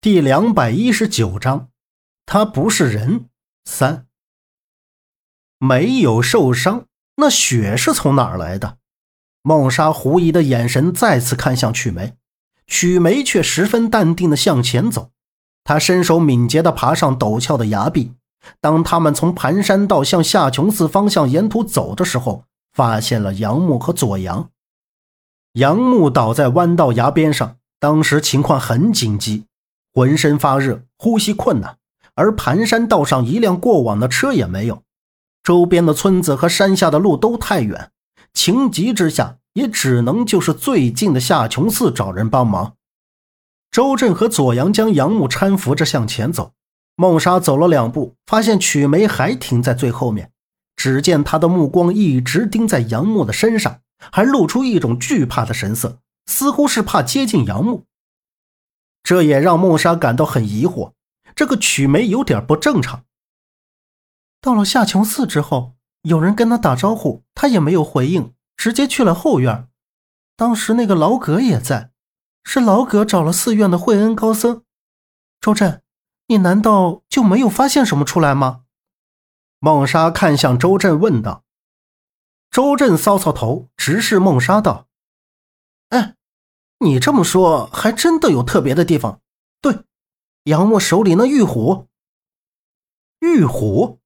第两百一十九章，他不是人。三，没有受伤，那血是从哪儿来的？梦莎狐疑的眼神再次看向曲梅，曲梅却十分淡定的向前走。他身手敏捷的爬上陡峭的崖壁。当他们从盘山道向下琼寺方向沿途走的时候，发现了杨木和左阳。杨木倒在弯道崖边上，当时情况很紧急。浑身发热，呼吸困难，而盘山道上一辆过往的车也没有，周边的村子和山下的路都太远，情急之下也只能就是最近的下琼寺找人帮忙。周震和左阳将杨木搀扶着向前走，孟莎走了两步，发现曲梅还停在最后面，只见他的目光一直盯在杨木的身上，还露出一种惧怕的神色，似乎是怕接近杨木。这也让梦莎感到很疑惑，这个曲梅有点不正常。到了夏琼寺之后，有人跟他打招呼，他也没有回应，直接去了后院。当时那个老葛也在，是老葛找了寺院的慧恩高僧。周震，你难道就没有发现什么出来吗？梦莎看向周震问道。周震搔搔头，直视梦莎道：“哎。”你这么说，还真的有特别的地方。对，杨木手里那玉虎。玉虎，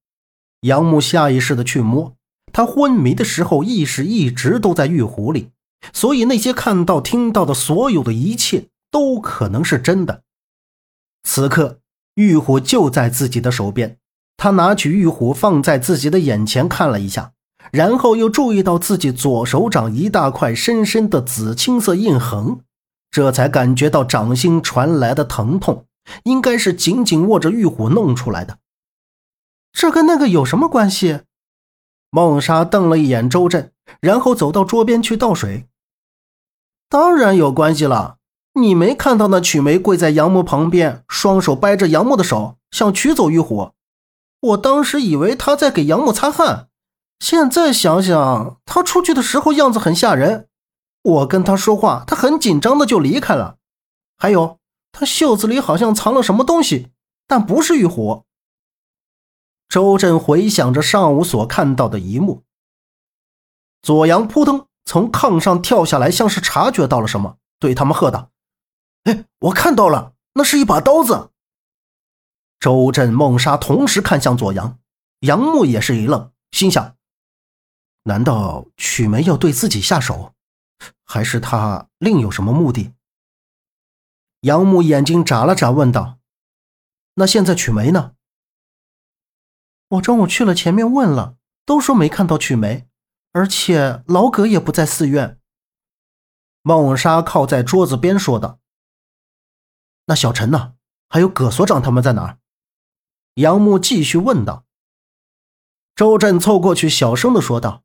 杨木下意识的去摸，他昏迷的时候意识一直都在玉壶里，所以那些看到、听到的所有的一切都可能是真的。此刻，玉虎就在自己的手边，他拿起玉虎放在自己的眼前看了一下。然后又注意到自己左手掌一大块深深的紫青色印痕，这才感觉到掌心传来的疼痛，应该是紧紧握着玉虎弄出来的。这跟那个有什么关系？梦莎瞪了一眼周震，然后走到桌边去倒水。当然有关系了，你没看到那曲梅跪在杨木旁边，双手掰着杨木的手，想取走玉虎。我当时以为他在给杨木擦汗。现在想想，他出去的时候样子很吓人。我跟他说话，他很紧张的就离开了。还有，他袖子里好像藏了什么东西，但不是玉虎。周震回想着上午所看到的一幕，左阳扑腾从炕上跳下来，像是察觉到了什么，对他们喝道：“哎，我看到了，那是一把刀子。”周震、孟莎同时看向左阳，杨木也是一愣，心想。难道曲梅要对自己下手，还是他另有什么目的？杨木眼睛眨了眨，问道：“那现在曲梅呢？”我中午去了前面问了，都说没看到曲梅，而且老葛也不在寺院。孟莎靠在桌子边说道：“那小陈呢？还有葛所长他们在哪儿？”杨木继续问道。周震凑过去，小声的说道。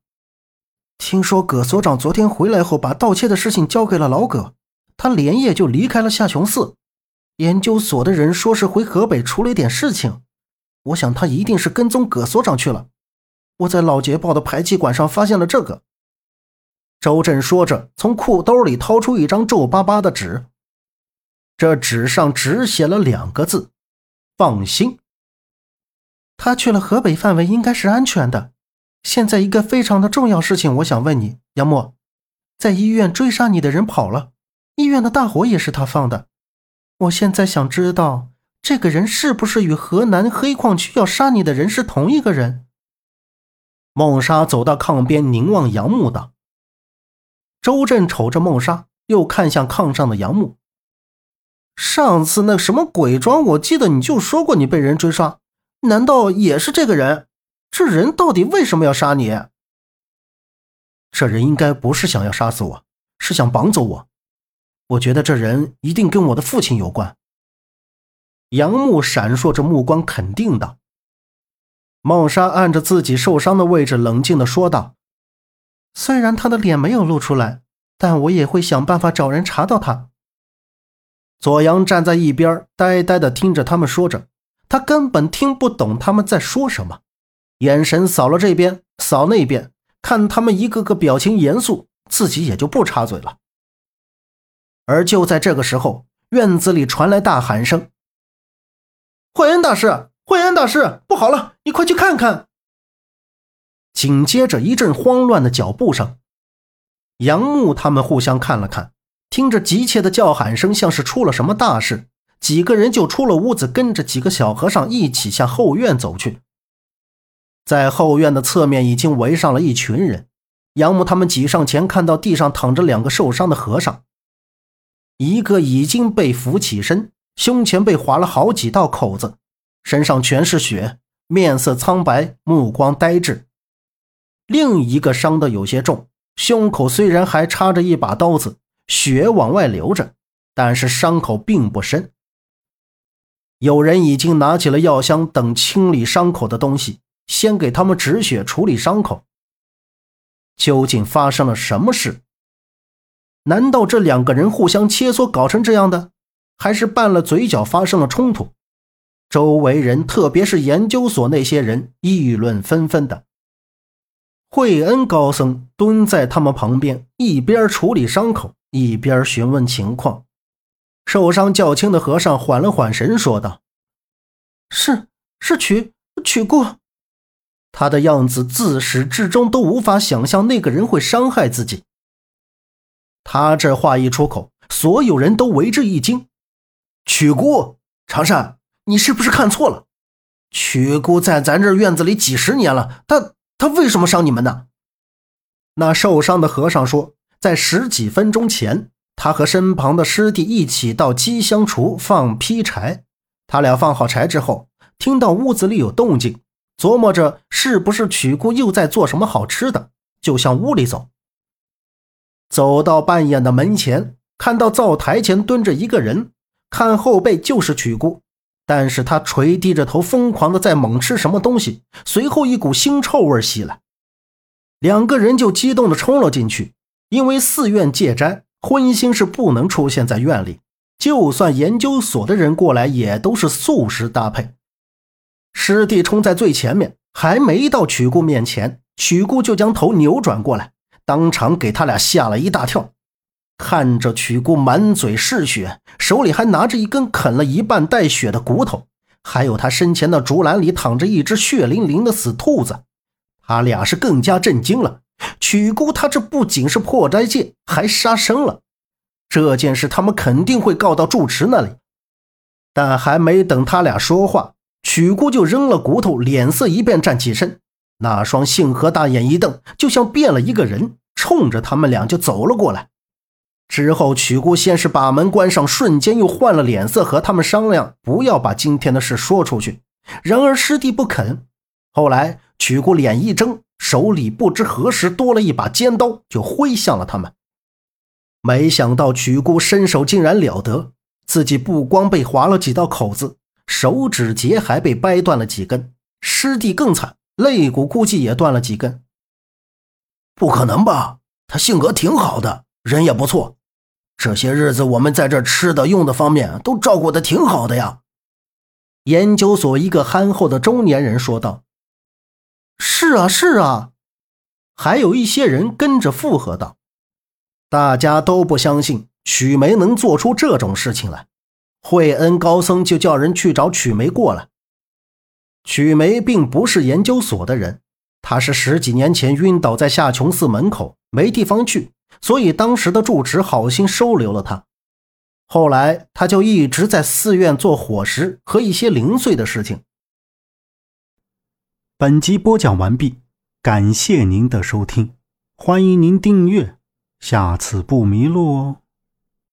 听说葛所长昨天回来后，把盗窃的事情交给了老葛，他连夜就离开了夏琼寺。研究所的人说是回河北处理点事情，我想他一定是跟踪葛所长去了。我在老捷报的排气管上发现了这个。周震说着，从裤兜里掏出一张皱巴巴的纸，这纸上只写了两个字：“放心。”他去了河北范围，应该是安全的。现在一个非常的重要事情，我想问你，杨默，在医院追杀你的人跑了，医院的大火也是他放的。我现在想知道，这个人是不是与河南黑矿区要杀你的人是同一个人？孟莎走到炕边，凝望杨木道。周震瞅着孟莎，又看向炕上的杨木。上次那什么鬼庄，我记得你就说过你被人追杀，难道也是这个人？这人到底为什么要杀你？这人应该不是想要杀死我，是想绑走我。我觉得这人一定跟我的父亲有关。杨木闪烁着目光，肯定道。孟莎按着自己受伤的位置，冷静的说道：“虽然他的脸没有露出来，但我也会想办法找人查到他。”左阳站在一边，呆呆的听着他们说着，他根本听不懂他们在说什么。眼神扫了这边，扫那边，看他们一个个表情严肃，自己也就不插嘴了。而就在这个时候，院子里传来大喊声，慧恩大师，慧恩大师，不好了，你快去看看！”紧接着一阵慌乱的脚步声，杨木他们互相看了看，听着急切的叫喊声，像是出了什么大事，几个人就出了屋子，跟着几个小和尚一起向后院走去。在后院的侧面已经围上了一群人，杨木他们挤上前，看到地上躺着两个受伤的和尚，一个已经被扶起身，胸前被划了好几道口子，身上全是血，面色苍白，目光呆滞。另一个伤得有些重，胸口虽然还插着一把刀子，血往外流着，但是伤口并不深。有人已经拿起了药箱等清理伤口的东西，先给他们止血、处理伤口。究竟发生了什么事？难道这两个人互相切磋搞成这样的，还是拌了嘴角发生了冲突？周围人，特别是研究所那些人议论纷纷的。惠恩高僧蹲在他们旁边，一边处理伤口，一边询问情况。受伤较轻的和尚缓了缓神，说道：“是是曲曲姑。”他的样子自始至终都无法想象那个人会伤害自己。他这话一出口，所有人都为之一惊。曲姑，长善，你是不是看错了？曲姑在咱这院子里几十年了，他……他为什么伤你们呢？那受伤的和尚说，在十几分钟前，他和身旁的师弟一起到机箱厨放劈柴。他俩放好柴之后，听到屋子里有动静，琢磨着是不是曲姑又在做什么好吃的，就向屋里走。走到半掩的门前，看到灶台前蹲着一个人，看后背就是曲姑。但是他垂低着头，疯狂的在猛吃什么东西。随后一股腥臭味袭来，两个人就激动的冲了进去。因为寺院戒斋，荤腥是不能出现在院里。就算研究所的人过来，也都是素食搭配。师弟冲在最前面，还没到曲姑面前，曲姑就将头扭转过来，当场给他俩吓了一大跳。看着曲姑满嘴是血，手里还拿着一根啃了一半带血的骨头，还有他身前的竹篮里躺着一只血淋淋的死兔子，他俩是更加震惊了。曲姑他这不仅是破斋戒，还杀生了。这件事他们肯定会告到住持那里。但还没等他俩说话，曲姑就扔了骨头，脸色一变，站起身，那双杏核大眼一瞪，就像变了一个人，冲着他们俩就走了过来。之后，曲姑先是把门关上，瞬间又换了脸色，和他们商量不要把今天的事说出去。然而师弟不肯。后来，曲姑脸一睁，手里不知何时多了一把尖刀，就挥向了他们。没想到曲姑身手竟然了得，自己不光被划了几道口子，手指节还被掰断了几根。师弟更惨，肋骨估计也断了几根。不可能吧？他性格挺好的，人也不错。这些日子，我们在这吃的、用的方面都照顾的挺好的呀。研究所一个憨厚的中年人说道：“是啊，是啊。”还有一些人跟着附和道：“大家都不相信许梅能做出这种事情来。”惠恩高僧就叫人去找曲梅过来。曲梅并不是研究所的人，他是十几年前晕倒在下琼寺门口，没地方去。所以当时的住持好心收留了他，后来他就一直在寺院做伙食和一些零碎的事情。本集播讲完毕，感谢您的收听，欢迎您订阅，下次不迷路哦。